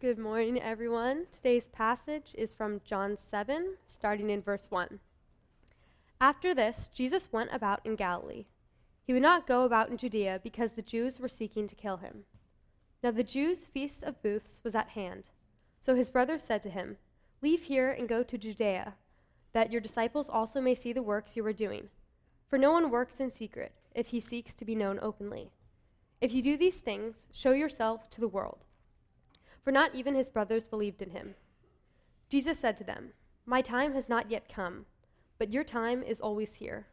Good morning, everyone. Today's passage is from John 7, starting in verse 1. After this, Jesus went about in Galilee. He would not go about in Judea because the Jews were seeking to kill him. Now the Jews' feast of booths was at hand. So his brothers said to him, Leave here and go to Judea, that your disciples also may see the works you are doing. For no one works in secret if he seeks to be known openly. If you do these things, show yourself to the world. For not even his brothers believed in him. Jesus said to them, My time has not yet come, but your time is always here.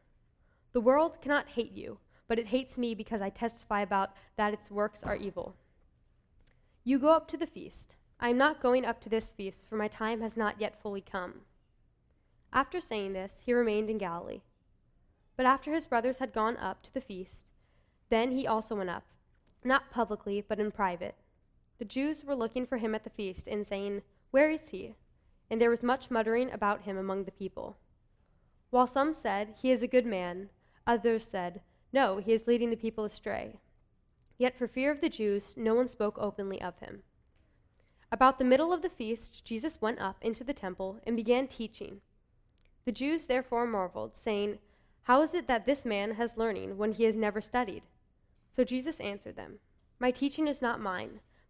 The world cannot hate you, but it hates me because I testify about that its works are evil. You go up to the feast. I am not going up to this feast, for my time has not yet fully come. After saying this, he remained in Galilee. But after his brothers had gone up to the feast, then he also went up, not publicly, but in private. The Jews were looking for him at the feast and saying, Where is he? And there was much muttering about him among the people. While some said, He is a good man, others said, No, he is leading the people astray. Yet for fear of the Jews, no one spoke openly of him. About the middle of the feast, Jesus went up into the temple and began teaching. The Jews therefore marveled, saying, How is it that this man has learning when he has never studied? So Jesus answered them, My teaching is not mine,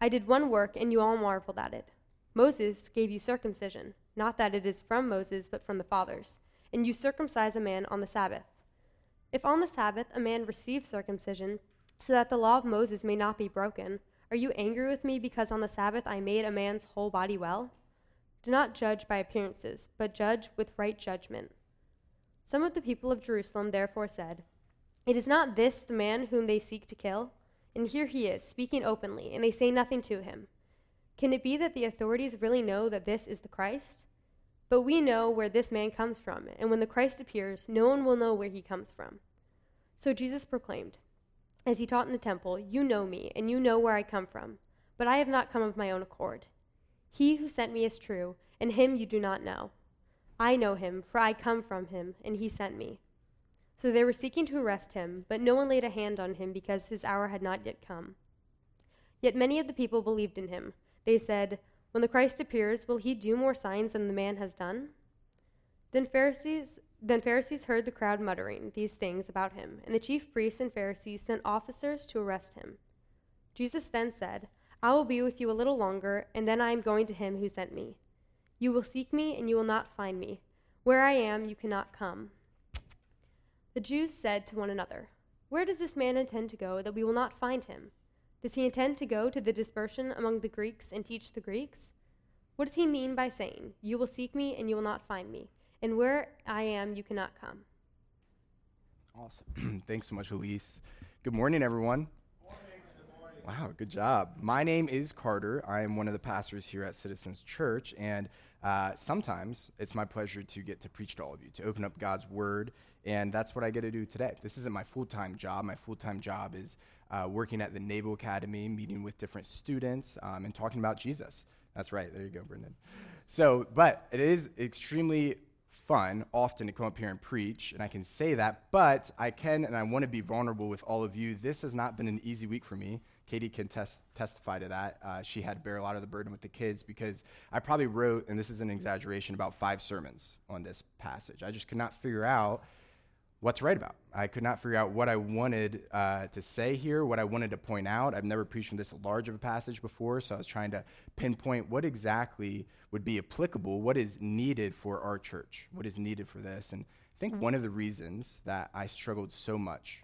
I did one work, and you all marveled at it. Moses gave you circumcision, not that it is from Moses, but from the fathers, and you circumcise a man on the Sabbath. If on the Sabbath a man receives circumcision, so that the law of Moses may not be broken, are you angry with me because on the Sabbath I made a man's whole body well? Do not judge by appearances, but judge with right judgment. Some of the people of Jerusalem therefore said, It is not this the man whom they seek to kill? And here he is, speaking openly, and they say nothing to him. Can it be that the authorities really know that this is the Christ? But we know where this man comes from, and when the Christ appears, no one will know where he comes from. So Jesus proclaimed, as he taught in the temple, You know me, and you know where I come from, but I have not come of my own accord. He who sent me is true, and him you do not know. I know him, for I come from him, and he sent me. So they were seeking to arrest him, but no one laid a hand on him because his hour had not yet come. Yet many of the people believed in him. They said, When the Christ appears, will he do more signs than the man has done? Then Pharisees then Pharisees heard the crowd muttering these things about him, and the chief priests and Pharisees sent officers to arrest him. Jesus then said, I will be with you a little longer, and then I am going to him who sent me. You will seek me, and you will not find me. Where I am, you cannot come. The Jews said to one another, Where does this man intend to go that we will not find him? Does he intend to go to the dispersion among the Greeks and teach the Greeks? What does he mean by saying, You will seek me, and you will not find me? and where I am, you cannot come. Awesome. Thanks so much, Elise. Good morning, everyone. Good morning. Wow, good job. My name is Carter. I am one of the pastors here at Citizens Church, and uh, sometimes it's my pleasure to get to preach to all of you, to open up God's Word, and that's what I get to do today. This isn't my full time job. My full time job is uh, working at the Naval Academy, meeting with different students, um, and talking about Jesus. That's right. There you go, Brendan. So, but it is extremely fun often to come up here and preach, and I can say that, but I can and I want to be vulnerable with all of you. This has not been an easy week for me. Katie can tes- testify to that. Uh, she had to bear a lot of the burden with the kids because I probably wrote, and this is an exaggeration, about five sermons on this passage. I just could not figure out what to write about. I could not figure out what I wanted uh, to say here, what I wanted to point out. I've never preached from this large of a passage before, so I was trying to pinpoint what exactly would be applicable, what is needed for our church, what is needed for this. And I think one of the reasons that I struggled so much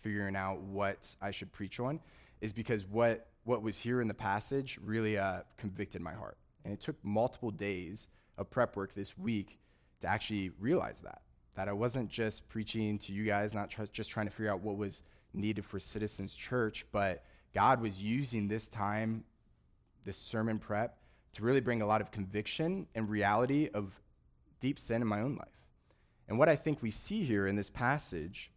figuring out what I should preach on is because what, what was here in the passage really uh, convicted my heart. And it took multiple days of prep work this week to actually realize that that I wasn't just preaching to you guys, not tr- just trying to figure out what was needed for Citizens Church, but God was using this time this sermon prep to really bring a lot of conviction and reality of deep sin in my own life. And what I think we see here in this passage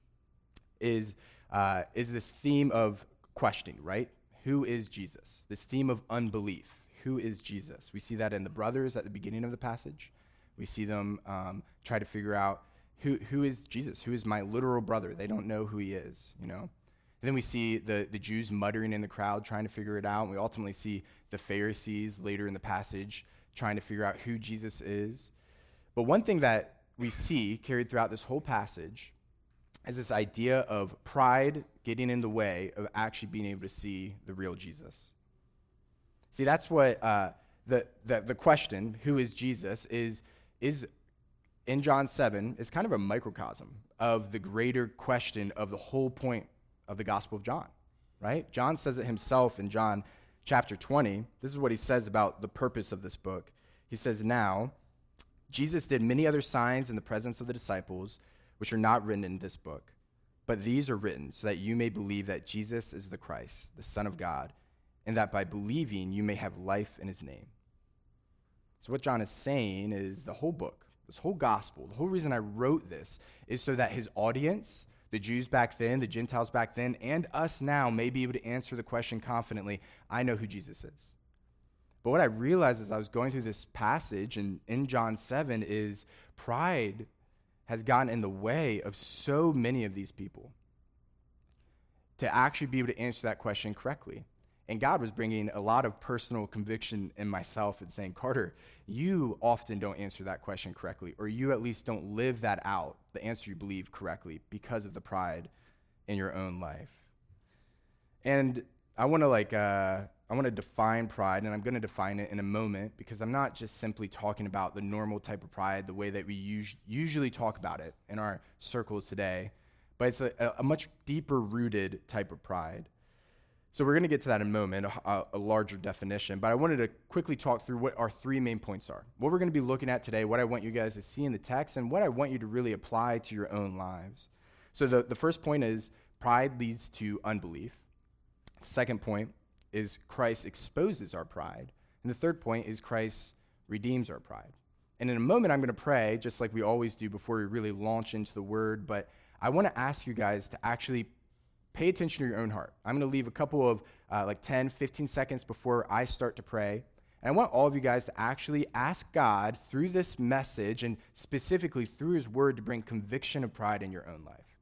is, uh, is this theme of questioning, right? Who is Jesus? This theme of unbelief. Who is Jesus? We see that in the brothers at the beginning of the passage. We see them um, try to figure out who, who is Jesus? Who is my literal brother? They don't know who he is, you know? And then we see the, the Jews muttering in the crowd, trying to figure it out. And we ultimately see the Pharisees later in the passage trying to figure out who Jesus is. But one thing that we see carried throughout this whole passage is this idea of pride getting in the way of actually being able to see the real Jesus. See, that's what uh, the, the, the question, who is Jesus, is, is in John 7, is kind of a microcosm of the greater question of the whole point of the Gospel of John, right? John says it himself in John chapter 20. This is what he says about the purpose of this book. He says, Now, Jesus did many other signs in the presence of the disciples, which are not written in this book. But these are written so that you may believe that Jesus is the Christ, the Son of God, and that by believing you may have life in his name. So, what John is saying is the whole book, this whole gospel, the whole reason I wrote this is so that his audience, the Jews back then, the Gentiles back then, and us now may be able to answer the question confidently I know who Jesus is. But what I realized as I was going through this passage and in John 7 is pride has gotten in the way of so many of these people to actually be able to answer that question correctly. And God was bringing a lot of personal conviction in myself and saying, Carter, you often don't answer that question correctly, or you at least don't live that out, the answer you believe correctly, because of the pride in your own life. And I want to like uh, I want to define pride, and I'm going to define it in a moment because I'm not just simply talking about the normal type of pride, the way that we us- usually talk about it in our circles today, but it's a, a much deeper rooted type of pride. So we're going to get to that in a moment, a, a, larger definition. But I wanted to quickly talk through what our three main points are. What we're going to be looking at today, what I want you guys to see in the text, and what I want you to really apply to your own lives. So the, the first point is pride leads to unbelief. The second point is Christ exposes our pride. And the third point is Christ redeems our pride. And in a moment, I'm going to pray, just like we always do before we really launch into the word. But I want to ask you guys to actually pay attention to your own heart. I'm going to leave a couple of uh, like 10, 15 seconds before I start to pray. And I want all of you guys to actually ask God through this message and specifically through his word to bring conviction of pride in your own life.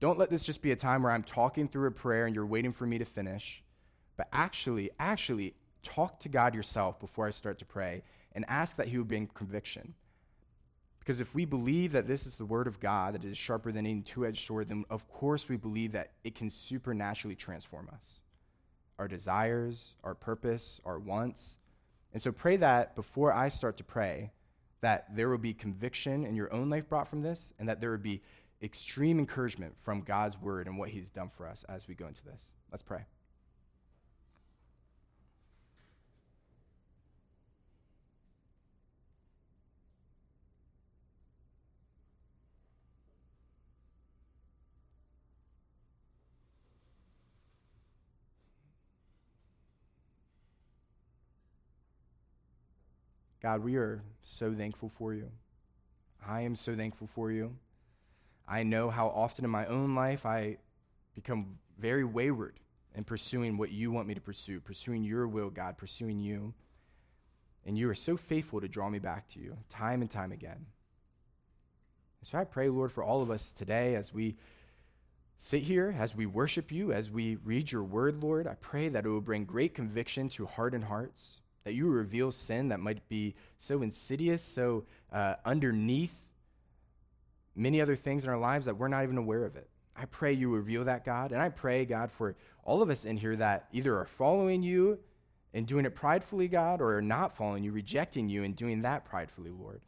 Don't let this just be a time where I'm talking through a prayer and you're waiting for me to finish. But actually, actually, talk to God yourself before I start to pray and ask that He would bring conviction. Because if we believe that this is the Word of God that is sharper than any two edged sword, then of course we believe that it can supernaturally transform us our desires, our purpose, our wants. And so pray that before I start to pray, that there will be conviction in your own life brought from this, and that there would be extreme encouragement from God's Word and what He's done for us as we go into this. Let's pray. God, we are so thankful for you. I am so thankful for you. I know how often in my own life I become very wayward in pursuing what you want me to pursue, pursuing your will, God, pursuing you. And you are so faithful to draw me back to you time and time again. So I pray, Lord, for all of us today as we sit here, as we worship you, as we read your word, Lord, I pray that it will bring great conviction to hardened hearts that you reveal sin that might be so insidious, so uh, underneath many other things in our lives that we're not even aware of it. I pray you reveal that, God. And I pray, God, for all of us in here that either are following you and doing it pridefully, God, or are not following you, rejecting you, and doing that pridefully, Lord.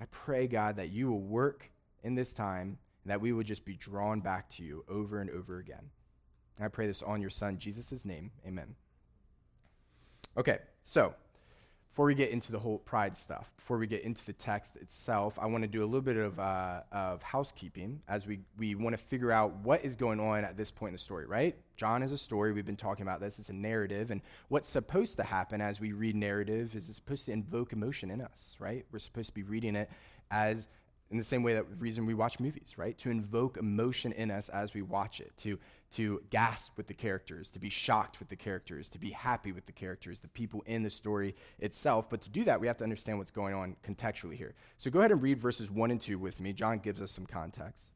I pray, God, that you will work in this time and that we will just be drawn back to you over and over again. And I pray this on your Son, Jesus' name. Amen. Okay, so before we get into the whole pride stuff, before we get into the text itself, I want to do a little bit of, uh, of housekeeping as we, we want to figure out what is going on at this point in the story, right? John is a story. We've been talking about this. It's a narrative. And what's supposed to happen as we read narrative is it's supposed to invoke emotion in us, right? We're supposed to be reading it as in the same way that reason we watch movies, right? To invoke emotion in us as we watch it, to, to gasp with the characters, to be shocked with the characters, to be happy with the characters, the people in the story itself. But to do that, we have to understand what's going on contextually here. So go ahead and read verses 1 and 2 with me. John gives us some context.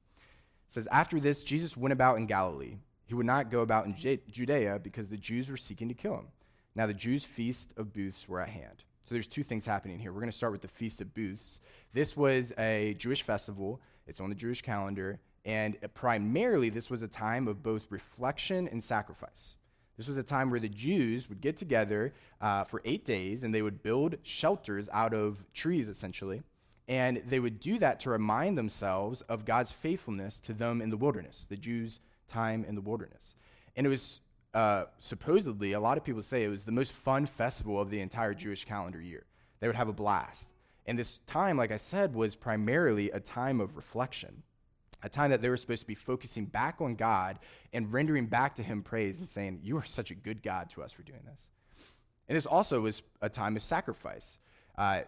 It says, After this, Jesus went about in Galilee. He would not go about in Judea because the Jews were seeking to kill him. Now the Jews' feast of booths were at hand. So there's two things happening here. We're going to start with the Feast of Booths. This was a Jewish festival. It's on the Jewish calendar, and primarily this was a time of both reflection and sacrifice. This was a time where the Jews would get together uh, for eight days and they would build shelters out of trees, essentially. And they would do that to remind themselves of God's faithfulness to them in the wilderness, the Jews' time in the wilderness. And it was uh, supposedly, a lot of people say it was the most fun festival of the entire Jewish calendar year. They would have a blast. And this time, like I said, was primarily a time of reflection, a time that they were supposed to be focusing back on God and rendering back to Him praise and saying, You are such a good God to us for doing this. And this also was a time of sacrifice. Uh,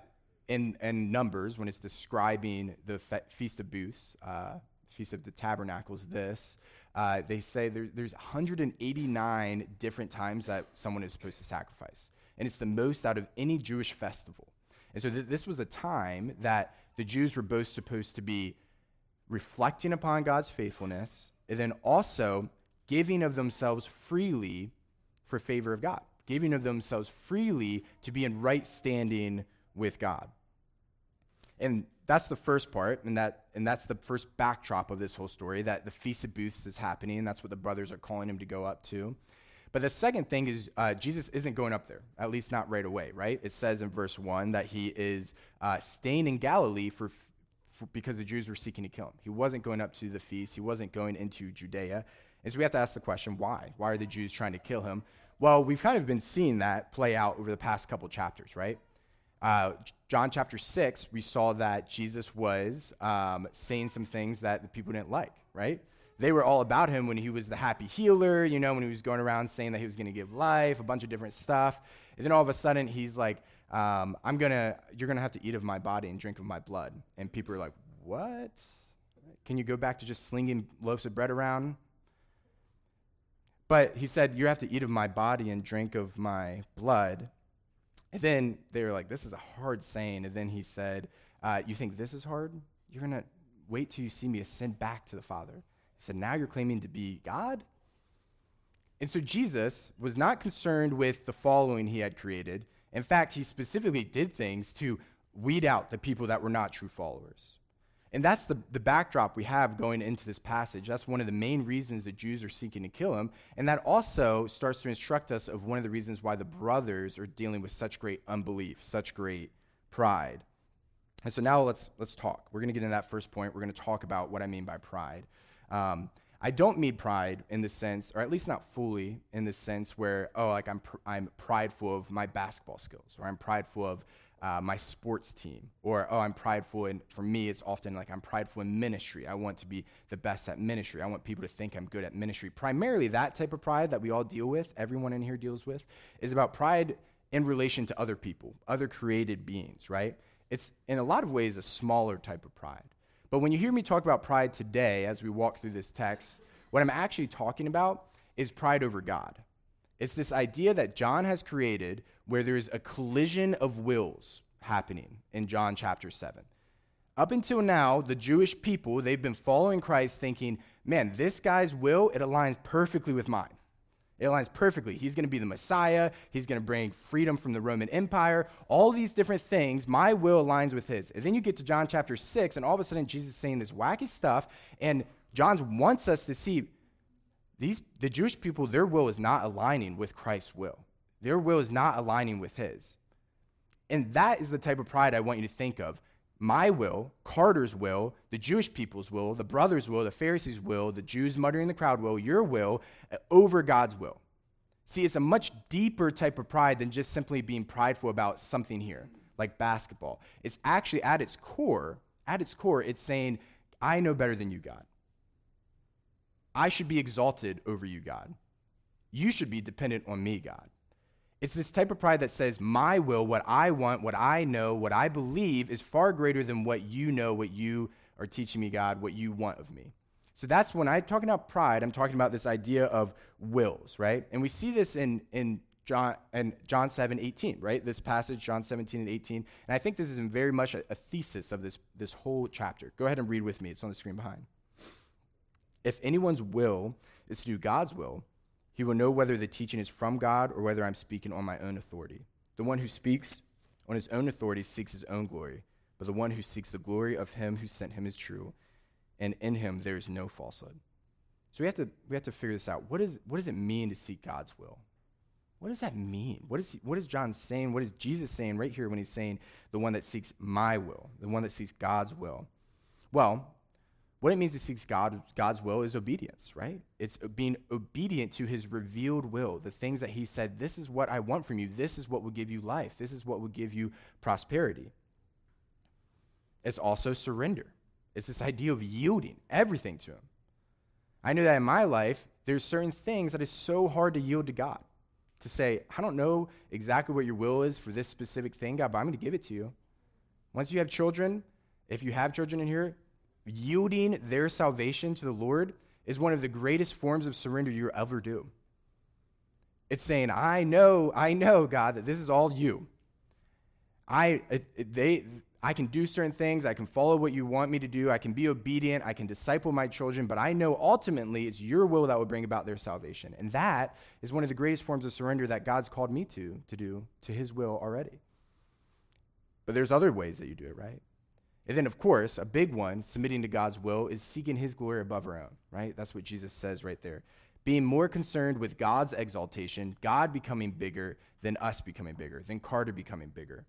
in, in Numbers, when it's describing the fe- Feast of Booths, uh, Feast of the Tabernacles, this, uh, they say there, there's 189 different times that someone is supposed to sacrifice. And it's the most out of any Jewish festival. And so th- this was a time that the Jews were both supposed to be reflecting upon God's faithfulness and then also giving of themselves freely for favor of God, giving of themselves freely to be in right standing with God. And that's the first part, and, that, and that's the first backdrop of this whole story that the Feast of Booths is happening, and that's what the brothers are calling him to go up to. But the second thing is, uh, Jesus isn't going up there, at least not right away, right? It says in verse 1 that he is uh, staying in Galilee for, for, because the Jews were seeking to kill him. He wasn't going up to the feast, he wasn't going into Judea. And so we have to ask the question why? Why are the Jews trying to kill him? Well, we've kind of been seeing that play out over the past couple chapters, right? Uh, John chapter 6, we saw that Jesus was um, saying some things that the people didn't like, right? They were all about him when he was the happy healer, you know, when he was going around saying that he was going to give life, a bunch of different stuff. And then all of a sudden, he's like, um, I'm to, you're to have to eat of my body and drink of my blood. And people are like, what? Can you go back to just slinging loaves of bread around? But he said, You have to eat of my body and drink of my blood. And then they were like, this is a hard saying. And then he said, uh, You think this is hard? You're going to wait till you see me ascend back to the Father. He said, Now you're claiming to be God? And so Jesus was not concerned with the following he had created. In fact, he specifically did things to weed out the people that were not true followers. And that's the, the backdrop we have going into this passage. That's one of the main reasons the Jews are seeking to kill him. And that also starts to instruct us of one of the reasons why the brothers are dealing with such great unbelief, such great pride. And so now let's, let's talk. We're going to get into that first point. We're going to talk about what I mean by pride. Um, I don't mean pride in the sense, or at least not fully in the sense where, oh, like I'm, pr- I'm prideful of my basketball skills, or I'm prideful of uh, my sports team. Or, oh, I'm prideful. And for me, it's often like I'm prideful in ministry. I want to be the best at ministry. I want people to think I'm good at ministry. Primarily, that type of pride that we all deal with, everyone in here deals with, is about pride in relation to other people, other created beings, right? It's in a lot of ways a smaller type of pride. But when you hear me talk about pride today, as we walk through this text, what I'm actually talking about is pride over God. It's this idea that John has created where there's a collision of wills happening in John chapter 7. Up until now, the Jewish people, they've been following Christ thinking, man, this guy's will, it aligns perfectly with mine. It aligns perfectly. He's going to be the Messiah. He's going to bring freedom from the Roman Empire. All these different things, my will aligns with his. And then you get to John chapter 6, and all of a sudden Jesus is saying this wacky stuff, and John wants us to see these, the Jewish people, their will is not aligning with Christ's will. Their will is not aligning with his. And that is the type of pride I want you to think of. My will, Carter's will, the Jewish people's will, the brothers' will, the Pharisees' will, the Jews muttering in the crowd will, your will uh, over God's will. See, it's a much deeper type of pride than just simply being prideful about something here, like basketball. It's actually at its core, at its core, it's saying, I know better than you, God. I should be exalted over you, God. You should be dependent on me, God. It's this type of pride that says, My will, what I want, what I know, what I believe is far greater than what you know, what you are teaching me, God, what you want of me. So that's when I'm talking about pride, I'm talking about this idea of wills, right? And we see this in, in John and John 7, 18, right? This passage, John 17 and 18. And I think this is very much a, a thesis of this, this whole chapter. Go ahead and read with me. It's on the screen behind. If anyone's will is to do God's will, he will know whether the teaching is from God or whether I'm speaking on my own authority. The one who speaks on his own authority seeks his own glory, but the one who seeks the glory of him who sent him is true, and in him there is no falsehood. So we have to, we have to figure this out. What, is, what does it mean to seek God's will? What does that mean? What is, what is John saying? What is Jesus saying right here when he's saying the one that seeks my will, the one that seeks God's will? Well, what it means to seek God, God's will is obedience, right? It's being obedient to his revealed will, the things that he said, this is what I want from you. This is what will give you life. This is what will give you prosperity. It's also surrender. It's this idea of yielding everything to him. I know that in my life, there's certain things that is so hard to yield to God. To say, I don't know exactly what your will is for this specific thing, God, but I'm going to give it to you. Once you have children, if you have children in here, yielding their salvation to the Lord is one of the greatest forms of surrender you ever do. It's saying, I know, I know, God, that this is all you. I, they, I can do certain things. I can follow what you want me to do. I can be obedient. I can disciple my children. But I know ultimately it's your will that will bring about their salvation. And that is one of the greatest forms of surrender that God's called me to, to do to his will already. But there's other ways that you do it, right? And then, of course, a big one, submitting to God's will, is seeking his glory above our own, right? That's what Jesus says right there. Being more concerned with God's exaltation, God becoming bigger than us becoming bigger, than Carter becoming bigger.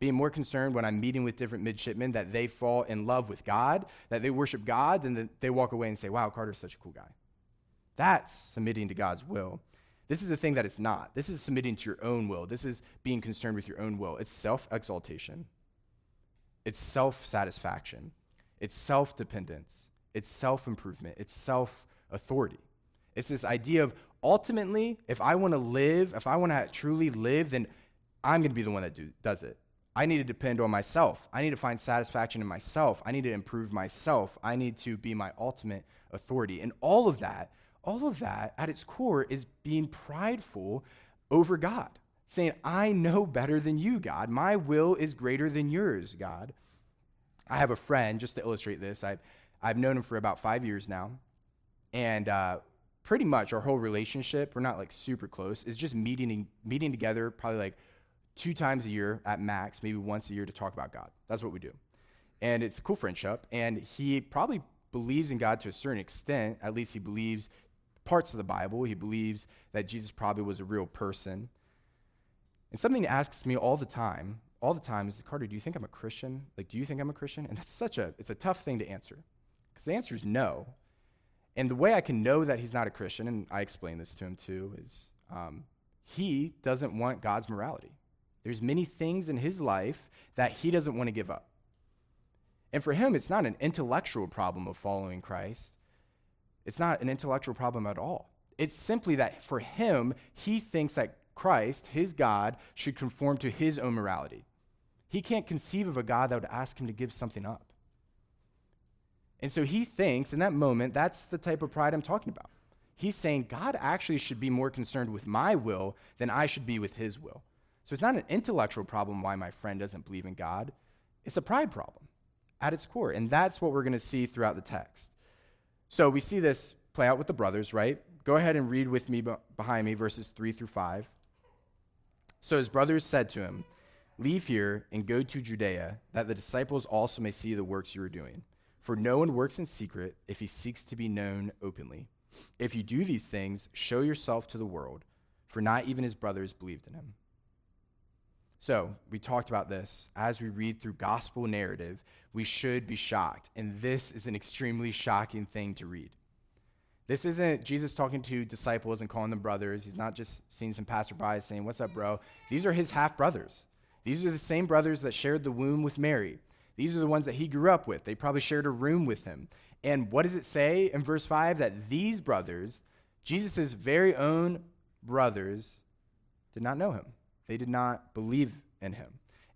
Being more concerned when I'm meeting with different midshipmen that they fall in love with God, that they worship God, and that they walk away and say, wow, Carter's such a cool guy. That's submitting to God's will. This is the thing that it's not. This is submitting to your own will. This is being concerned with your own will. It's self exaltation. It's self satisfaction, it's self dependence, it's self improvement, it's self authority. It's this idea of ultimately, if I want to live, if I want to truly live, then I'm going to be the one that do, does it. I need to depend on myself. I need to find satisfaction in myself. I need to improve myself. I need to be my ultimate authority. And all of that, all of that at its core is being prideful over God saying, I know better than you, God. My will is greater than yours, God. I have a friend, just to illustrate this, I, I've known him for about five years now. And uh, pretty much our whole relationship, we're not like super close, is just meeting, meeting together probably like two times a year at max, maybe once a year to talk about God. That's what we do. And it's a cool friendship. And he probably believes in God to a certain extent. At least he believes parts of the Bible. He believes that Jesus probably was a real person. And something asks me all the time, all the time is, Carter, do you think I'm a Christian? Like, do you think I'm a Christian? And it's such a, it's a tough thing to answer. Because the answer is no. And the way I can know that he's not a Christian, and I explain this to him too, is um, he doesn't want God's morality. There's many things in his life that he doesn't want to give up. And for him, it's not an intellectual problem of following Christ. It's not an intellectual problem at all. It's simply that for him, he thinks that Christ, his God, should conform to his own morality. He can't conceive of a God that would ask him to give something up. And so he thinks in that moment, that's the type of pride I'm talking about. He's saying God actually should be more concerned with my will than I should be with his will. So it's not an intellectual problem why my friend doesn't believe in God, it's a pride problem at its core. And that's what we're going to see throughout the text. So we see this play out with the brothers, right? Go ahead and read with me behind me verses 3 through 5. So his brothers said to him, Leave here and go to Judea, that the disciples also may see the works you are doing. For no one works in secret if he seeks to be known openly. If you do these things, show yourself to the world, for not even his brothers believed in him. So, we talked about this. As we read through gospel narrative, we should be shocked. And this is an extremely shocking thing to read. This isn't Jesus talking to disciples and calling them brothers. He's not just seeing some passerby saying, What's up, bro? These are his half brothers. These are the same brothers that shared the womb with Mary. These are the ones that he grew up with. They probably shared a room with him. And what does it say in verse 5? That these brothers, Jesus' very own brothers, did not know him. They did not believe in him.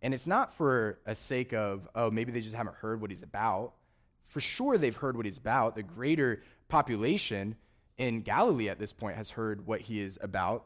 And it's not for a sake of, oh, maybe they just haven't heard what he's about. For sure, they've heard what he's about. The greater population in Galilee at this point has heard what he is about.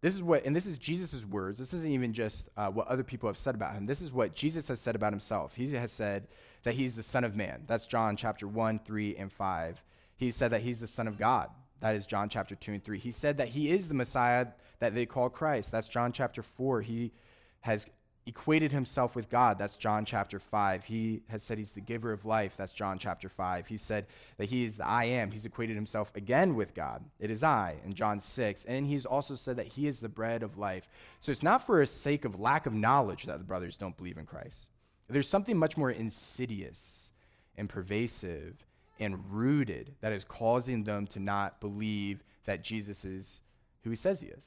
This is what, and this is Jesus' words. This isn't even just uh, what other people have said about him. This is what Jesus has said about himself. He has said that he's the Son of Man. That's John chapter 1, 3, and 5. He said that he's the Son of God. That is John chapter 2 and 3. He said that he is the Messiah that they call Christ. That's John chapter 4. He has equated himself with God. That's John chapter 5. He has said he's the giver of life. That's John chapter 5. He said that he is the I am. He's equated himself again with God. It is I in John 6. And he's also said that he is the bread of life. So it's not for a sake of lack of knowledge that the brothers don't believe in Christ. There's something much more insidious and pervasive and rooted that is causing them to not believe that Jesus is who he says he is.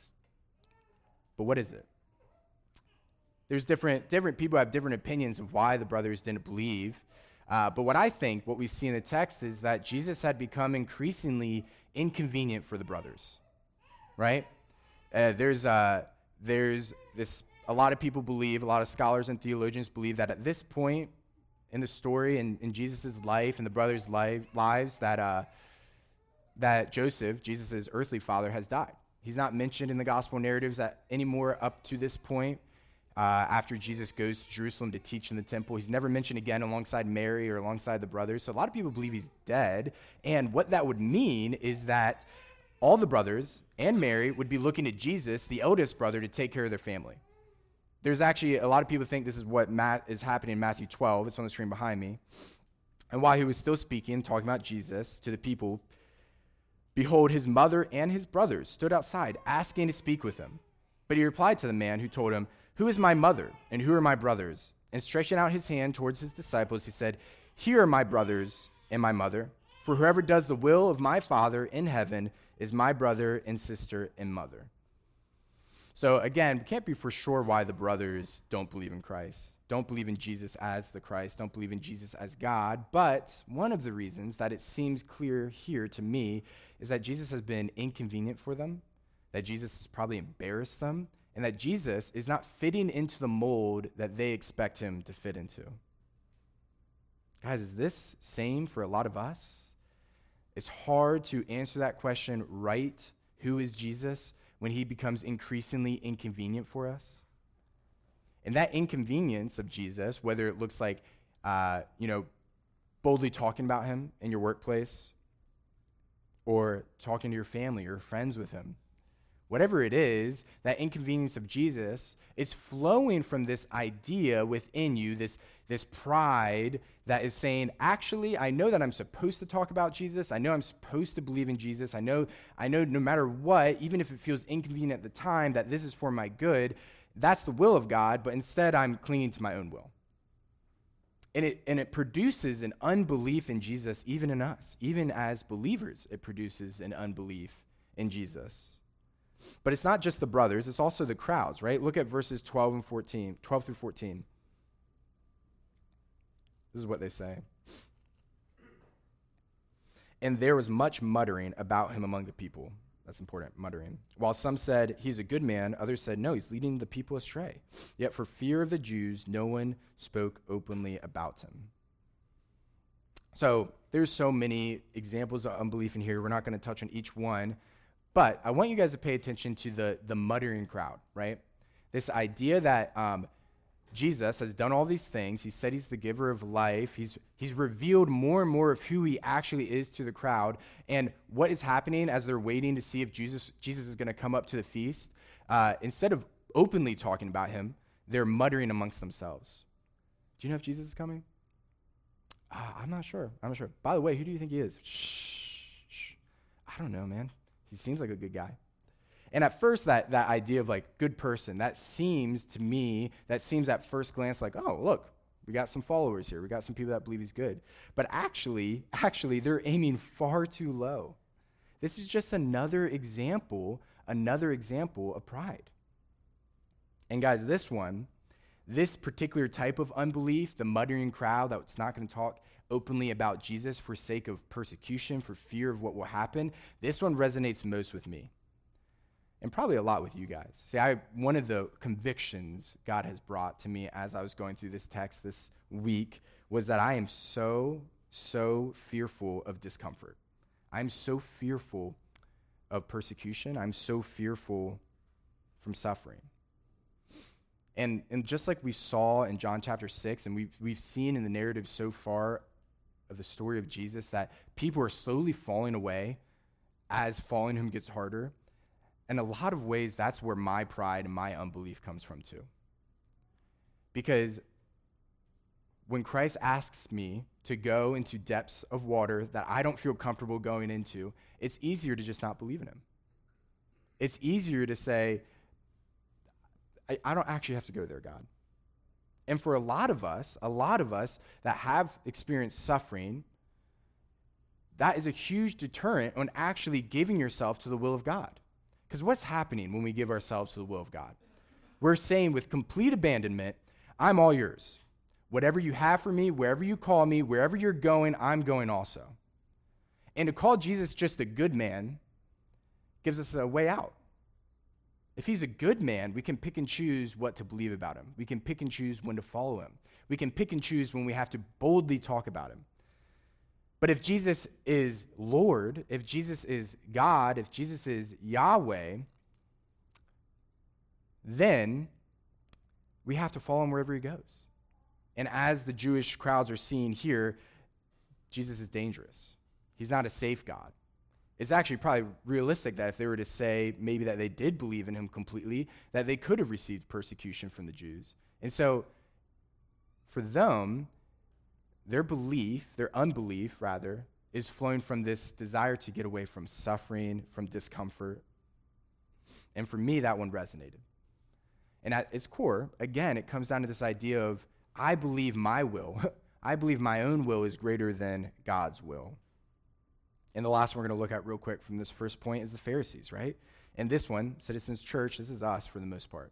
But what is it? There's different, different people have different opinions of why the brothers didn't believe. Uh, but what I think, what we see in the text, is that Jesus had become increasingly inconvenient for the brothers, right? Uh, there's, uh, there's this, a lot of people believe, a lot of scholars and theologians believe that at this point in the story in, in Jesus' life and the brothers' life, lives, that, uh, that Joseph, Jesus' earthly father, has died. He's not mentioned in the gospel narratives at, anymore up to this point uh, after Jesus goes to Jerusalem to teach in the temple. He's never mentioned again alongside Mary or alongside the brothers. So a lot of people believe he's dead. And what that would mean is that all the brothers and Mary would be looking to Jesus, the eldest brother, to take care of their family. There's actually a lot of people think this is what Matt is happening in Matthew 12. It's on the screen behind me. And while he was still speaking, talking about Jesus to the people, behold, his mother and his brothers stood outside, asking to speak with him. But he replied to the man who told him, who is my mother, and who are my brothers? And stretching out his hand towards his disciples, he said, Here are my brothers and my mother. For whoever does the will of my Father in heaven is my brother and sister and mother. So again, we can't be for sure why the brothers don't believe in Christ, don't believe in Jesus as the Christ, don't believe in Jesus as God. But one of the reasons that it seems clear here to me is that Jesus has been inconvenient for them, that Jesus has probably embarrassed them, and that Jesus is not fitting into the mold that they expect him to fit into. Guys, is this same for a lot of us? It's hard to answer that question right. Who is Jesus when he becomes increasingly inconvenient for us? And that inconvenience of Jesus, whether it looks like, uh, you know, boldly talking about him in your workplace or talking to your family or friends with him, whatever it is, that inconvenience of Jesus, it's flowing from this idea within you, this, this pride that is saying, actually, I know that I'm supposed to talk about Jesus. I know I'm supposed to believe in Jesus. I know, I know no matter what, even if it feels inconvenient at the time, that this is for my good. That's the will of God, but instead I'm clinging to my own will. And it, and it produces an unbelief in Jesus, even in us. Even as believers, it produces an unbelief in Jesus. But it's not just the brothers, it's also the crowds, right? Look at verses 12 and 14, 12 through 14. This is what they say. And there was much muttering about him among the people. That's important, muttering. While some said, He's a good man, others said, No, he's leading the people astray. Yet for fear of the Jews, no one spoke openly about him. So there's so many examples of unbelief in here. We're not going to touch on each one. But I want you guys to pay attention to the, the muttering crowd, right? This idea that um, Jesus has done all these things. He said he's the giver of life. He's, he's revealed more and more of who he actually is to the crowd. And what is happening as they're waiting to see if Jesus, Jesus is going to come up to the feast, uh, instead of openly talking about him, they're muttering amongst themselves. Do you know if Jesus is coming? Uh, I'm not sure. I'm not sure. By the way, who do you think he is? Shh, shh. I don't know, man. He seems like a good guy. And at first, that, that idea of like good person, that seems to me, that seems at first glance like, oh, look, we got some followers here. We got some people that believe he's good. But actually, actually, they're aiming far too low. This is just another example, another example of pride. And guys, this one, this particular type of unbelief, the muttering crowd that's not going to talk openly about Jesus for sake of persecution, for fear of what will happen, this one resonates most with me. And probably a lot with you guys. See, I one of the convictions God has brought to me as I was going through this text this week was that I am so so fearful of discomfort. I'm so fearful of persecution. I'm so fearful from suffering. And, and just like we saw in John chapter 6, and we've, we've seen in the narrative so far of the story of Jesus, that people are slowly falling away as following him gets harder. And a lot of ways, that's where my pride and my unbelief comes from, too. Because when Christ asks me to go into depths of water that I don't feel comfortable going into, it's easier to just not believe in him. It's easier to say, I, I don't actually have to go there, God. And for a lot of us, a lot of us that have experienced suffering, that is a huge deterrent on actually giving yourself to the will of God. Because what's happening when we give ourselves to the will of God? We're saying with complete abandonment, I'm all yours. Whatever you have for me, wherever you call me, wherever you're going, I'm going also. And to call Jesus just a good man gives us a way out. If he's a good man, we can pick and choose what to believe about him. We can pick and choose when to follow him. We can pick and choose when we have to boldly talk about him. But if Jesus is Lord, if Jesus is God, if Jesus is Yahweh, then we have to follow him wherever he goes. And as the Jewish crowds are seeing here, Jesus is dangerous. He's not a safe God. It's actually probably realistic that if they were to say maybe that they did believe in him completely, that they could have received persecution from the Jews. And so, for them, their belief, their unbelief, rather, is flowing from this desire to get away from suffering, from discomfort. And for me, that one resonated. And at its core, again, it comes down to this idea of I believe my will, I believe my own will is greater than God's will. And the last one we're going to look at real quick from this first point is the Pharisees, right? And this one, Citizens Church, this is us for the most part,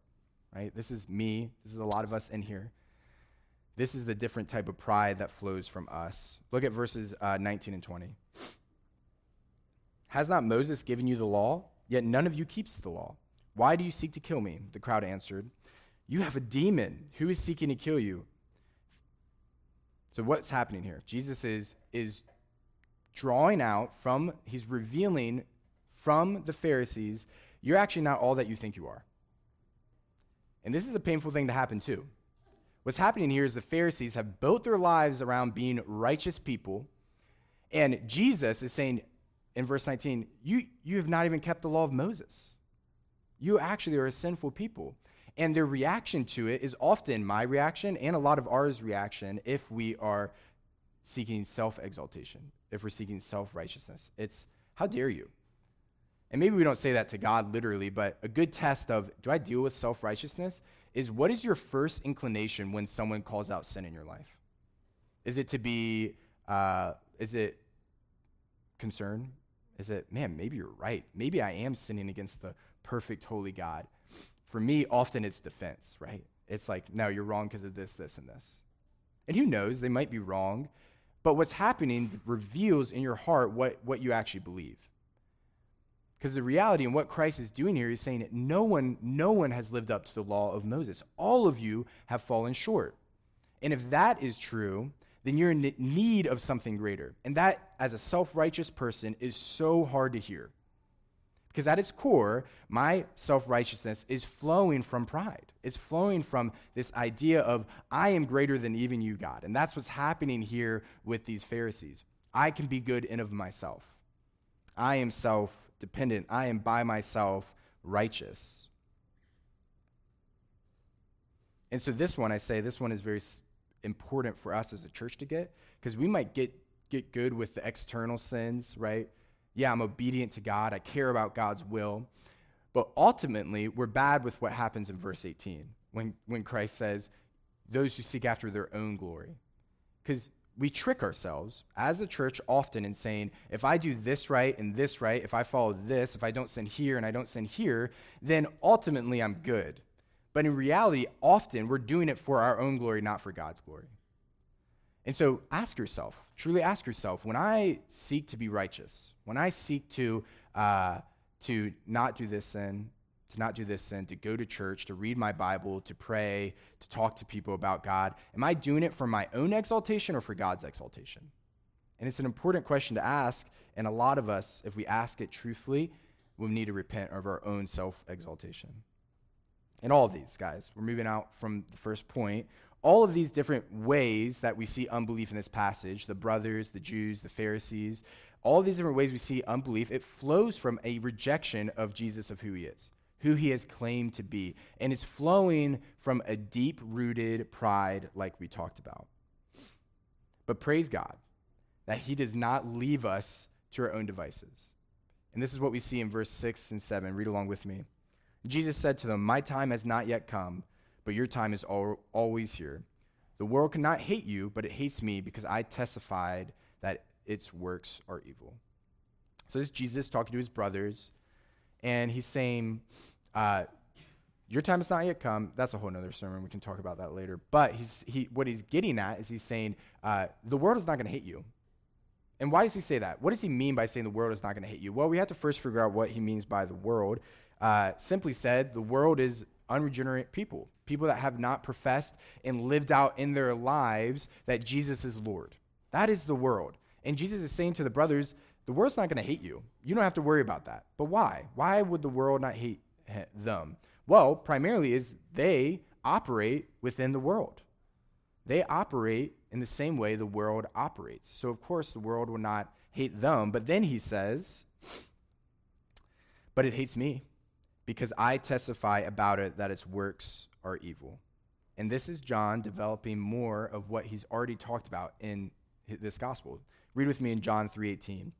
right? This is me. This is a lot of us in here. This is the different type of pride that flows from us. Look at verses uh, 19 and 20. Has not Moses given you the law? Yet none of you keeps the law. Why do you seek to kill me? The crowd answered. You have a demon. Who is seeking to kill you? So what's happening here? Jesus is is drawing out from he's revealing from the Pharisees, you're actually not all that you think you are. And this is a painful thing to happen too. What's happening here is the Pharisees have built their lives around being righteous people, and Jesus is saying in verse 19, you, you have not even kept the law of Moses. You actually are a sinful people. And their reaction to it is often my reaction and a lot of ours reaction if we are seeking self exaltation, if we're seeking self righteousness. It's, how dare you? And maybe we don't say that to God literally, but a good test of do I deal with self righteousness is what is your first inclination when someone calls out sin in your life? Is it to be, uh, is it concern? Is it, man, maybe you're right. Maybe I am sinning against the perfect, holy God. For me, often it's defense, right? It's like, no, you're wrong because of this, this, and this. And who knows? They might be wrong. But what's happening reveals in your heart what, what you actually believe. Because the reality and what Christ is doing here is saying that no one, no one has lived up to the law of Moses. All of you have fallen short. And if that is true, then you're in need of something greater. And that, as a self righteous person, is so hard to hear. Because at its core, my self righteousness is flowing from pride. It's flowing from this idea of, I am greater than even you, God. And that's what's happening here with these Pharisees. I can be good in of myself. I am self dependent. I am by myself righteous. And so, this one, I say, this one is very important for us as a church to get because we might get, get good with the external sins, right? Yeah, I'm obedient to God, I care about God's will. But ultimately, we're bad with what happens in verse 18 when, when Christ says, those who seek after their own glory. Because we trick ourselves as a church often in saying, if I do this right and this right, if I follow this, if I don't sin here and I don't sin here, then ultimately I'm good. But in reality, often we're doing it for our own glory, not for God's glory. And so ask yourself, truly ask yourself, when I seek to be righteous, when I seek to, uh, to not do this sin, to not do this sin, to go to church, to read my Bible, to pray, to talk to people about God? Am I doing it for my own exaltation or for God's exaltation? And it's an important question to ask. And a lot of us, if we ask it truthfully, we need to repent of our own self exaltation. And all of these, guys, we're moving out from the first point. All of these different ways that we see unbelief in this passage the brothers, the Jews, the Pharisees all these different ways we see unbelief, it flows from a rejection of Jesus of who he is who he has claimed to be. And it's flowing from a deep rooted pride, like we talked about. But praise God that he does not leave us to our own devices. And this is what we see in verse 6 and 7. Read along with me. Jesus said to them, My time has not yet come, but your time is al- always here. The world cannot hate you, but it hates me because I testified that its works are evil. So this is Jesus talking to his brothers and he's saying, uh, your time has not yet come. That's a whole other sermon. We can talk about that later. But he's, he, what he's getting at is he's saying, uh, the world is not going to hate you. And why does he say that? What does he mean by saying the world is not going to hate you? Well, we have to first figure out what he means by the world. Uh, simply said, the world is unregenerate people, people that have not professed and lived out in their lives that Jesus is Lord. That is the world. And Jesus is saying to the brothers, the world's not going to hate you. You don't have to worry about that. But why? Why would the world not hate them? Well, primarily is they operate within the world. They operate in the same way the world operates. So of course the world will not hate them, but then he says, but it hates me because I testify about it that its works are evil. And this is John mm-hmm. developing more of what he's already talked about in this gospel. Read with me in John 3:18.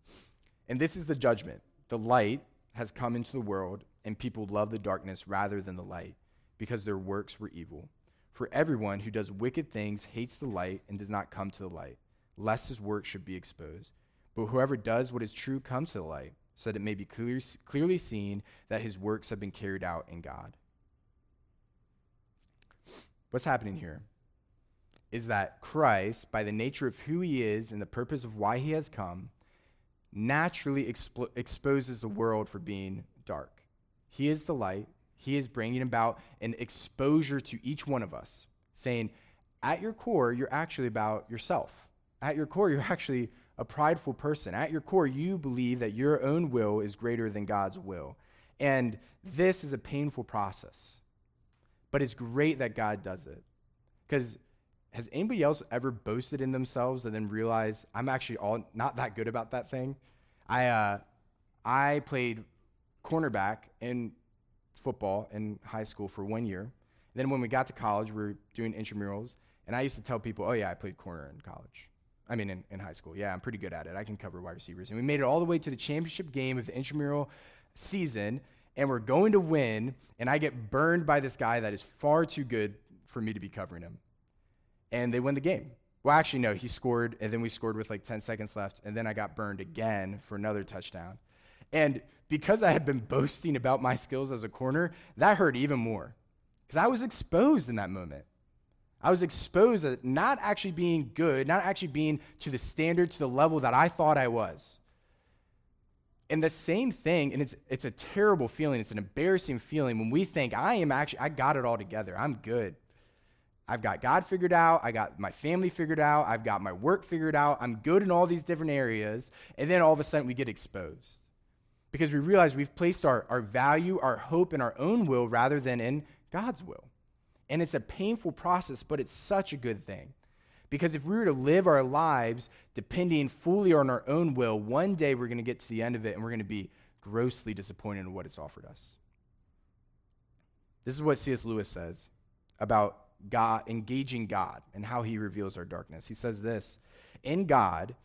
And this is the judgment. The light has come into the world, and people love the darkness rather than the light, because their works were evil. For everyone who does wicked things hates the light and does not come to the light, lest his work should be exposed. But whoever does what is true comes to the light, so that it may be clear, clearly seen that his works have been carried out in God. What's happening here? is that Christ, by the nature of who he is and the purpose of why he has come, naturally expo- exposes the world for being dark. He is the light. He is bringing about an exposure to each one of us, saying, at your core, you're actually about yourself. At your core, you're actually a prideful person. At your core, you believe that your own will is greater than God's will. And this is a painful process. But it's great that God does it. Because has anybody else ever boasted in themselves and then realized I'm actually all not that good about that thing? I uh, I played cornerback in football in high school for one year. Then when we got to college, we were doing intramurals, and I used to tell people, "Oh yeah, I played corner in college." I mean, in, in high school. Yeah, I'm pretty good at it. I can cover wide receivers. And we made it all the way to the championship game of the intramural season, and we're going to win. And I get burned by this guy that is far too good for me to be covering him and they win the game. Well, actually, no, he scored, and then we scored with like 10 seconds left, and then I got burned again for another touchdown. And because I had been boasting about my skills as a corner, that hurt even more because I was exposed in that moment. I was exposed at not actually being good, not actually being to the standard, to the level that I thought I was. And the same thing, and it's, it's a terrible feeling, it's an embarrassing feeling when we think, I am actually, I got it all together, I'm good. I've got God figured out. I got my family figured out. I've got my work figured out. I'm good in all these different areas. And then all of a sudden we get exposed because we realize we've placed our, our value, our hope in our own will rather than in God's will. And it's a painful process, but it's such a good thing. Because if we were to live our lives depending fully on our own will, one day we're going to get to the end of it and we're going to be grossly disappointed in what it's offered us. This is what C.S. Lewis says about God, engaging God and how he reveals our darkness. He says this In God,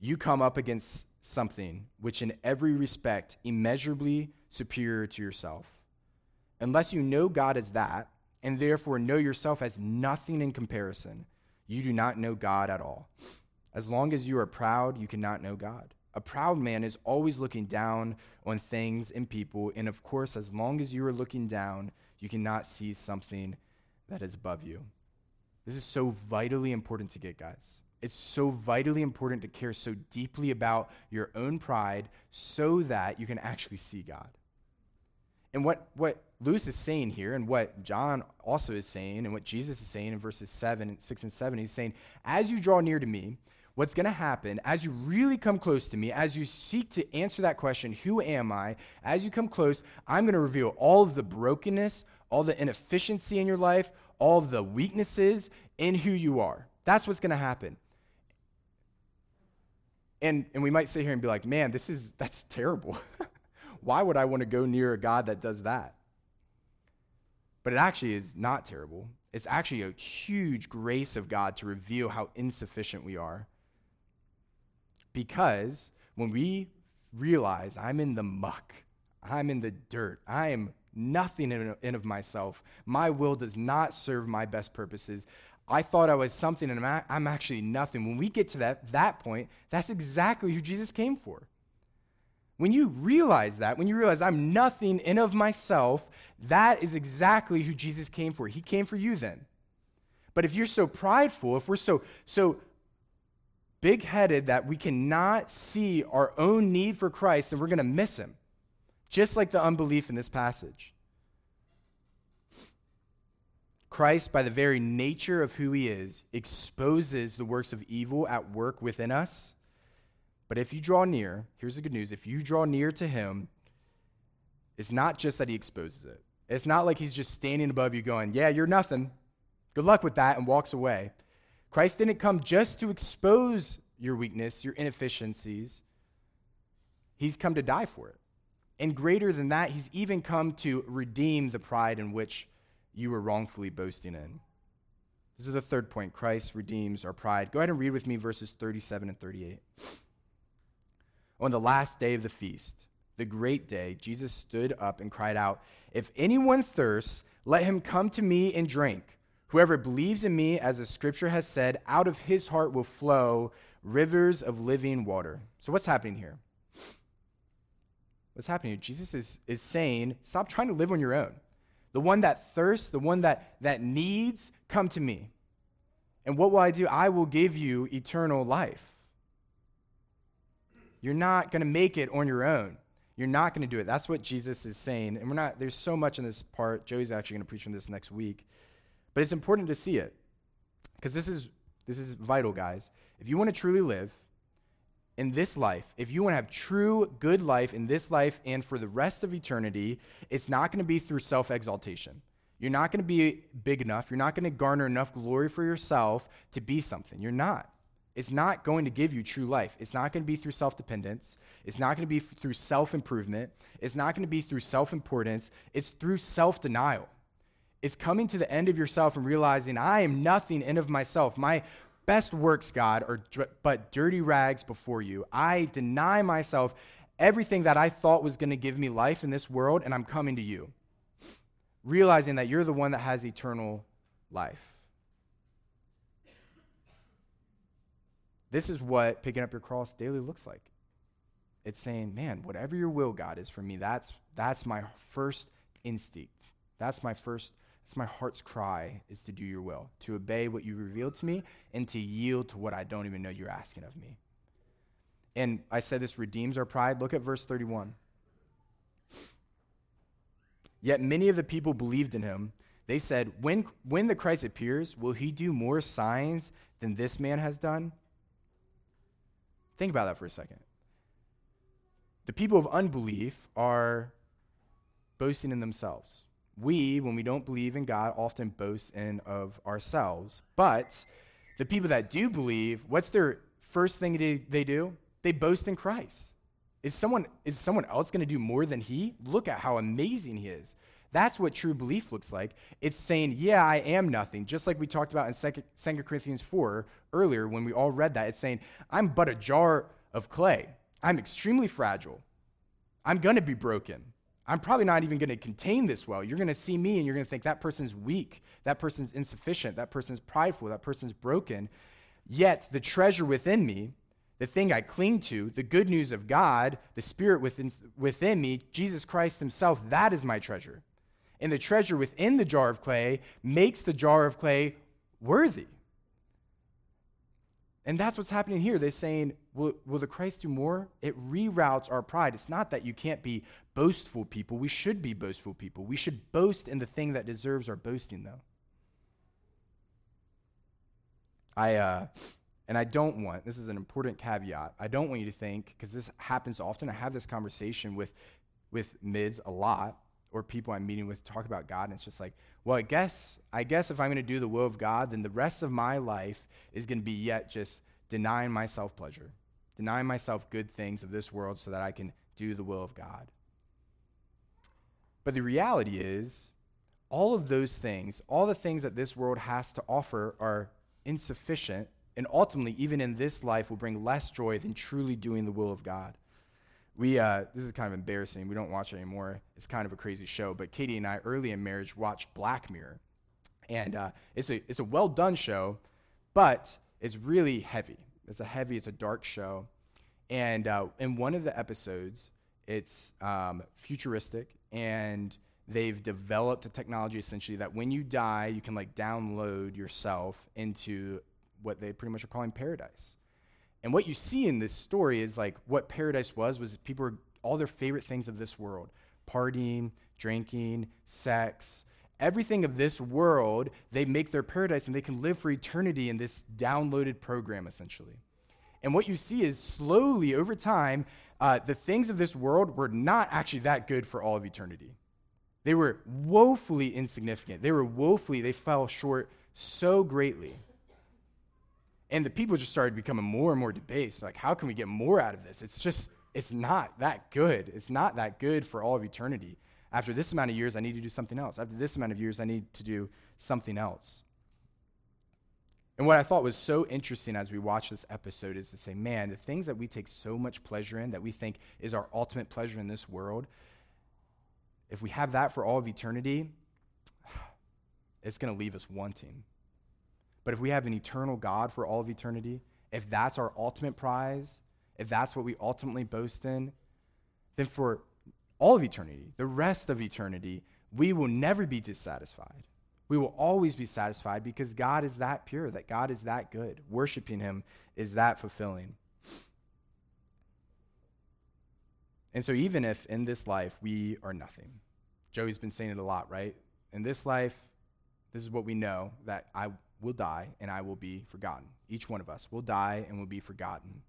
you come up against something which, in every respect, immeasurably superior to yourself. Unless you know God as that, and therefore know yourself as nothing in comparison, you do not know God at all. As long as you are proud, you cannot know God. A proud man is always looking down on things and people. And of course, as long as you are looking down, you cannot see something that is above you. This is so vitally important to get, guys. It's so vitally important to care so deeply about your own pride so that you can actually see God. And what, what Lewis is saying here, and what John also is saying, and what Jesus is saying in verses 7 6 and 7, he's saying, As you draw near to me, what's going to happen as you really come close to me, as you seek to answer that question, who am I? As you come close, I'm going to reveal all of the brokenness, all the inefficiency in your life, all of the weaknesses in who you are. That's what's going to happen. And, and we might sit here and be like, man, this is, that's terrible. Why would I want to go near a God that does that? But it actually is not terrible. It's actually a huge grace of God to reveal how insufficient we are because when we realize I'm in the muck, I'm in the dirt, I am nothing in of myself, my will does not serve my best purposes. I thought I was something and I'm actually nothing. When we get to that, that point, that's exactly who Jesus came for. When you realize that, when you realize I'm nothing in of myself, that is exactly who Jesus came for. He came for you then. But if you're so prideful, if we're so so big headed that we cannot see our own need for Christ then we're going to miss him, just like the unbelief in this passage. Christ, by the very nature of who he is, exposes the works of evil at work within us. But if you draw near, here's the good news if you draw near to him, it's not just that he exposes it. It's not like he's just standing above you going, Yeah, you're nothing. Good luck with that, and walks away. Christ didn't come just to expose your weakness, your inefficiencies. He's come to die for it. And greater than that, he's even come to redeem the pride in which you were wrongfully boasting in. This is the third point. Christ redeems our pride. Go ahead and read with me verses 37 and 38. On the last day of the feast, the great day, Jesus stood up and cried out, If anyone thirsts, let him come to me and drink. Whoever believes in me, as the scripture has said, out of his heart will flow rivers of living water. So, what's happening here? What's happening here? Jesus is, is saying, stop trying to live on your own. The one that thirsts, the one that, that needs, come to me. And what will I do? I will give you eternal life. You're not going to make it on your own. You're not going to do it. That's what Jesus is saying. And we're not, there's so much in this part. Joey's actually going to preach on this next week. But it's important to see it because this is, this is vital, guys. If you want to truly live in this life, if you want to have true good life in this life and for the rest of eternity, it's not going to be through self exaltation. You're not going to be big enough. You're not going to garner enough glory for yourself to be something. You're not. It's not going to give you true life. It's not going to be through self dependence. It's not going to be f- through self improvement. It's not going to be through self importance. It's through self denial. It's coming to the end of yourself and realizing I am nothing in of myself. My best works, God, are dr- but dirty rags before you. I deny myself everything that I thought was going to give me life in this world, and I'm coming to you, realizing that you're the one that has eternal life. This is what picking up your cross daily looks like. It's saying, man, whatever your will, God, is for me, that's, that's my first instinct. That's my first it's my heart's cry is to do your will, to obey what you revealed to me, and to yield to what I don't even know you're asking of me. And I said this redeems our pride. Look at verse 31. Yet many of the people believed in him. They said, when, when the Christ appears, will he do more signs than this man has done? Think about that for a second. The people of unbelief are boasting in themselves. We, when we don't believe in God, often boast in of ourselves. But the people that do believe, what's their first thing they do? They boast in Christ. Is someone, is someone else going to do more than he? Look at how amazing he is. That's what true belief looks like. It's saying, yeah, I am nothing, just like we talked about in 2 Corinthians 4 earlier when we all read that. It's saying, I'm but a jar of clay. I'm extremely fragile. I'm going to be broken. I'm probably not even going to contain this well. You're going to see me and you're going to think that person's weak, that person's insufficient, that person's prideful, that person's broken. Yet the treasure within me, the thing I cling to, the good news of God, the Spirit within, within me, Jesus Christ Himself, that is my treasure. And the treasure within the jar of clay makes the jar of clay worthy. And that's what's happening here. They're saying, will, will the Christ do more? It reroutes our pride. It's not that you can't be boastful people. We should be boastful people. We should boast in the thing that deserves our boasting, though. I, uh, and I don't want, this is an important caveat, I don't want you to think, because this happens often, I have this conversation with, with mids a lot, or people I'm meeting with talk about God, and it's just like, well, I guess, I guess if I'm going to do the will of God, then the rest of my life is going to be yet just denying myself pleasure, denying myself good things of this world so that I can do the will of God. But the reality is, all of those things, all the things that this world has to offer, are insufficient, and ultimately, even in this life, will bring less joy than truly doing the will of God. We, uh, this is kind of embarrassing. We don't watch it anymore. It's kind of a crazy show. But Katie and I, early in marriage, watched Black Mirror. And uh, it's, a, it's a well done show, but it's really heavy. It's a heavy, it's a dark show. And uh, in one of the episodes, it's um, futuristic, and they've developed a technology essentially that when you die, you can like download yourself into what they pretty much are calling paradise. And what you see in this story is like what paradise was was people were all their favorite things of this world, partying, drinking, sex, everything of this world, they make their paradise and they can live for eternity in this downloaded program essentially. And what you see is slowly over time, uh, the things of this world were not actually that good for all of eternity. They were woefully insignificant. They were woefully, they fell short so greatly. And the people just started becoming more and more debased. Like, how can we get more out of this? It's just, it's not that good. It's not that good for all of eternity. After this amount of years, I need to do something else. After this amount of years, I need to do something else. And what I thought was so interesting as we watch this episode is to say, man, the things that we take so much pleasure in, that we think is our ultimate pleasure in this world, if we have that for all of eternity, it's going to leave us wanting. But if we have an eternal God for all of eternity, if that's our ultimate prize, if that's what we ultimately boast in, then for all of eternity, the rest of eternity, we will never be dissatisfied. We will always be satisfied because God is that pure, that God is that good. Worshiping Him is that fulfilling. And so, even if in this life we are nothing, Joey's been saying it a lot, right? In this life, this is what we know that I will die and I will be forgotten. Each one of us will die and will be forgotten.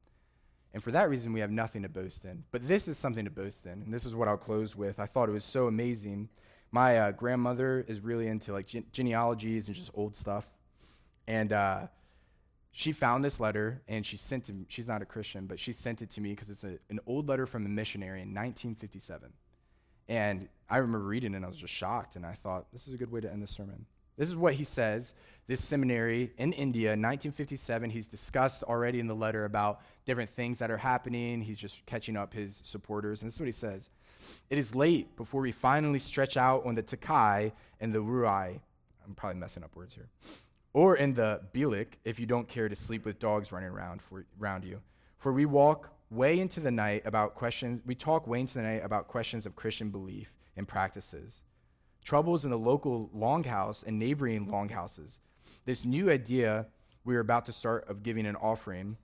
And for that reason, we have nothing to boast in. But this is something to boast in. And this is what I'll close with. I thought it was so amazing. My uh, grandmother is really into like ge- genealogies and just old stuff. And uh, she found this letter and she sent it. She's not a Christian, but she sent it to me because it's a, an old letter from a missionary in 1957. And I remember reading it and I was just shocked. And I thought, this is a good way to end the sermon. This is what he says. This seminary in India, 1957, he's discussed already in the letter about different things that are happening. He's just catching up his supporters. And this is what he says It is late before we finally stretch out on the Takai and the Ruai. I'm probably messing up words here. Or in the Bilik, if you don't care to sleep with dogs running around, for, around you. For we walk way into the night about questions, we talk way into the night about questions of Christian belief and practices troubles in the local longhouse and neighboring longhouses. This new idea we are about to start of giving an offering,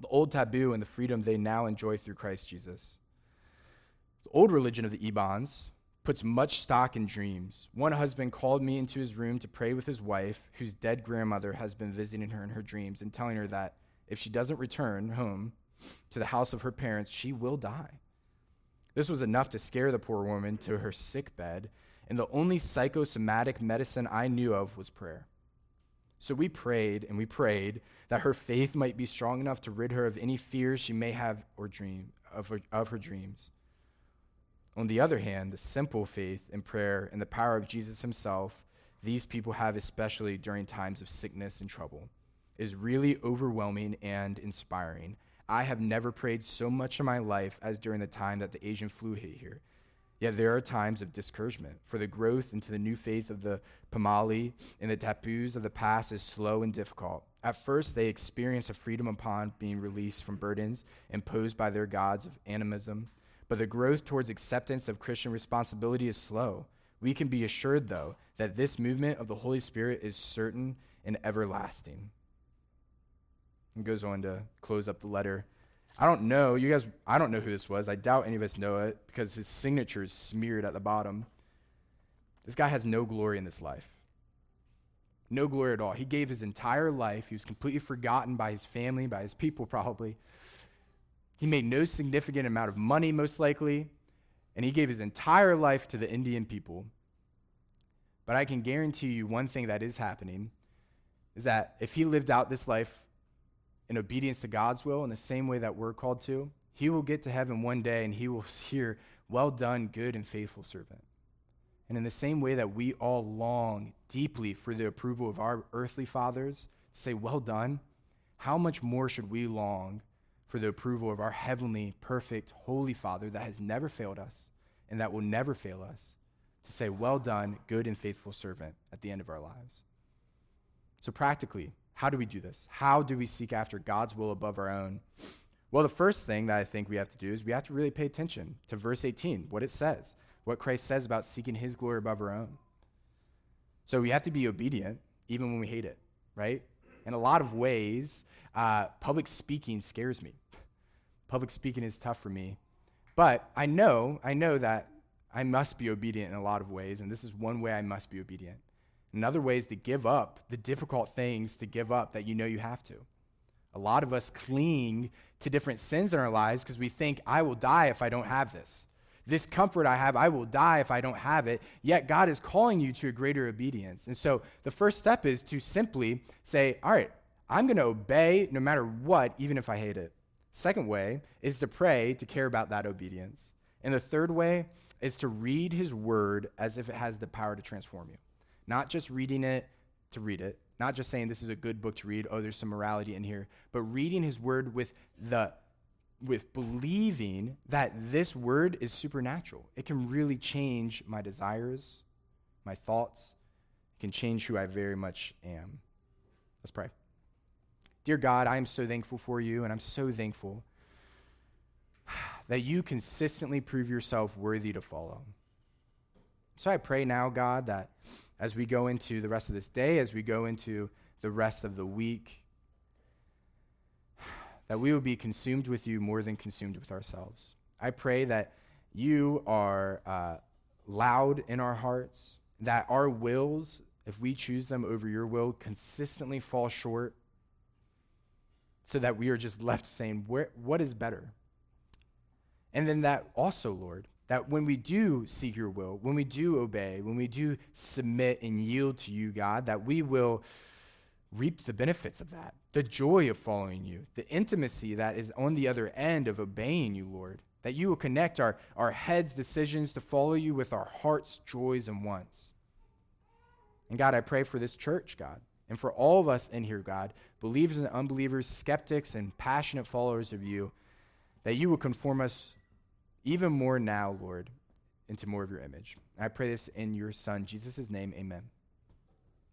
the old taboo and the freedom they now enjoy through Christ Jesus. The old religion of the Ibans puts much stock in dreams. One husband called me into his room to pray with his wife, whose dead grandmother has been visiting her in her dreams and telling her that if she doesn't return home to the house of her parents, she will die. This was enough to scare the poor woman to her sick bed and the only psychosomatic medicine I knew of was prayer. So we prayed and we prayed that her faith might be strong enough to rid her of any fears she may have or dream of her, of her dreams. On the other hand, the simple faith and prayer and the power of Jesus himself, these people have especially during times of sickness and trouble, is really overwhelming and inspiring. I have never prayed so much in my life as during the time that the Asian flu hit here. Yet there are times of discouragement, for the growth into the new faith of the Pamali and the Tapus of the past is slow and difficult. At first, they experience a freedom upon being released from burdens imposed by their gods of animism, but the growth towards acceptance of Christian responsibility is slow. We can be assured, though, that this movement of the Holy Spirit is certain and everlasting. And goes on to close up the letter. I don't know. You guys, I don't know who this was. I doubt any of us know it because his signature is smeared at the bottom. This guy has no glory in this life. No glory at all. He gave his entire life. He was completely forgotten by his family, by his people, probably. He made no significant amount of money, most likely. And he gave his entire life to the Indian people. But I can guarantee you one thing that is happening is that if he lived out this life in obedience to God's will in the same way that we're called to, he will get to heaven one day and he will hear, Well done, good and faithful servant. And in the same way that we all long deeply for the approval of our earthly fathers, to say, Well done, how much more should we long for the approval of our heavenly, perfect, holy Father that has never failed us and that will never fail us, to say, Well done, good and faithful servant, at the end of our lives? So, practically, how do we do this? How do we seek after God's will above our own? Well, the first thing that I think we have to do is we have to really pay attention to verse 18, what it says, what Christ says about seeking his glory above our own. So we have to be obedient even when we hate it, right? In a lot of ways, uh, public speaking scares me. Public speaking is tough for me. But I know, I know that I must be obedient in a lot of ways, and this is one way I must be obedient. Another way is to give up the difficult things to give up that you know you have to. A lot of us cling to different sins in our lives because we think, I will die if I don't have this. This comfort I have, I will die if I don't have it. Yet God is calling you to a greater obedience. And so the first step is to simply say, All right, I'm going to obey no matter what, even if I hate it. Second way is to pray to care about that obedience. And the third way is to read his word as if it has the power to transform you. Not just reading it to read it, not just saying this is a good book to read, oh, there's some morality in here, but reading his word with the with believing that this word is supernatural. It can really change my desires, my thoughts, it can change who I very much am. Let's pray. Dear God, I am so thankful for you, and I'm so thankful that you consistently prove yourself worthy to follow. So I pray now, God, that as we go into the rest of this day, as we go into the rest of the week, that we will be consumed with you more than consumed with ourselves. I pray that you are uh, loud in our hearts, that our wills, if we choose them over your will, consistently fall short, so that we are just left saying, What is better? And then that also, Lord, that when we do seek your will, when we do obey, when we do submit and yield to you, God, that we will reap the benefits of that, the joy of following you, the intimacy that is on the other end of obeying you, Lord. That you will connect our, our heads' decisions to follow you with our hearts' joys and wants. And God, I pray for this church, God, and for all of us in here, God, believers and unbelievers, skeptics and passionate followers of you, that you will conform us even more now, Lord, into more of your image. I pray this in your Son, Jesus' name, amen.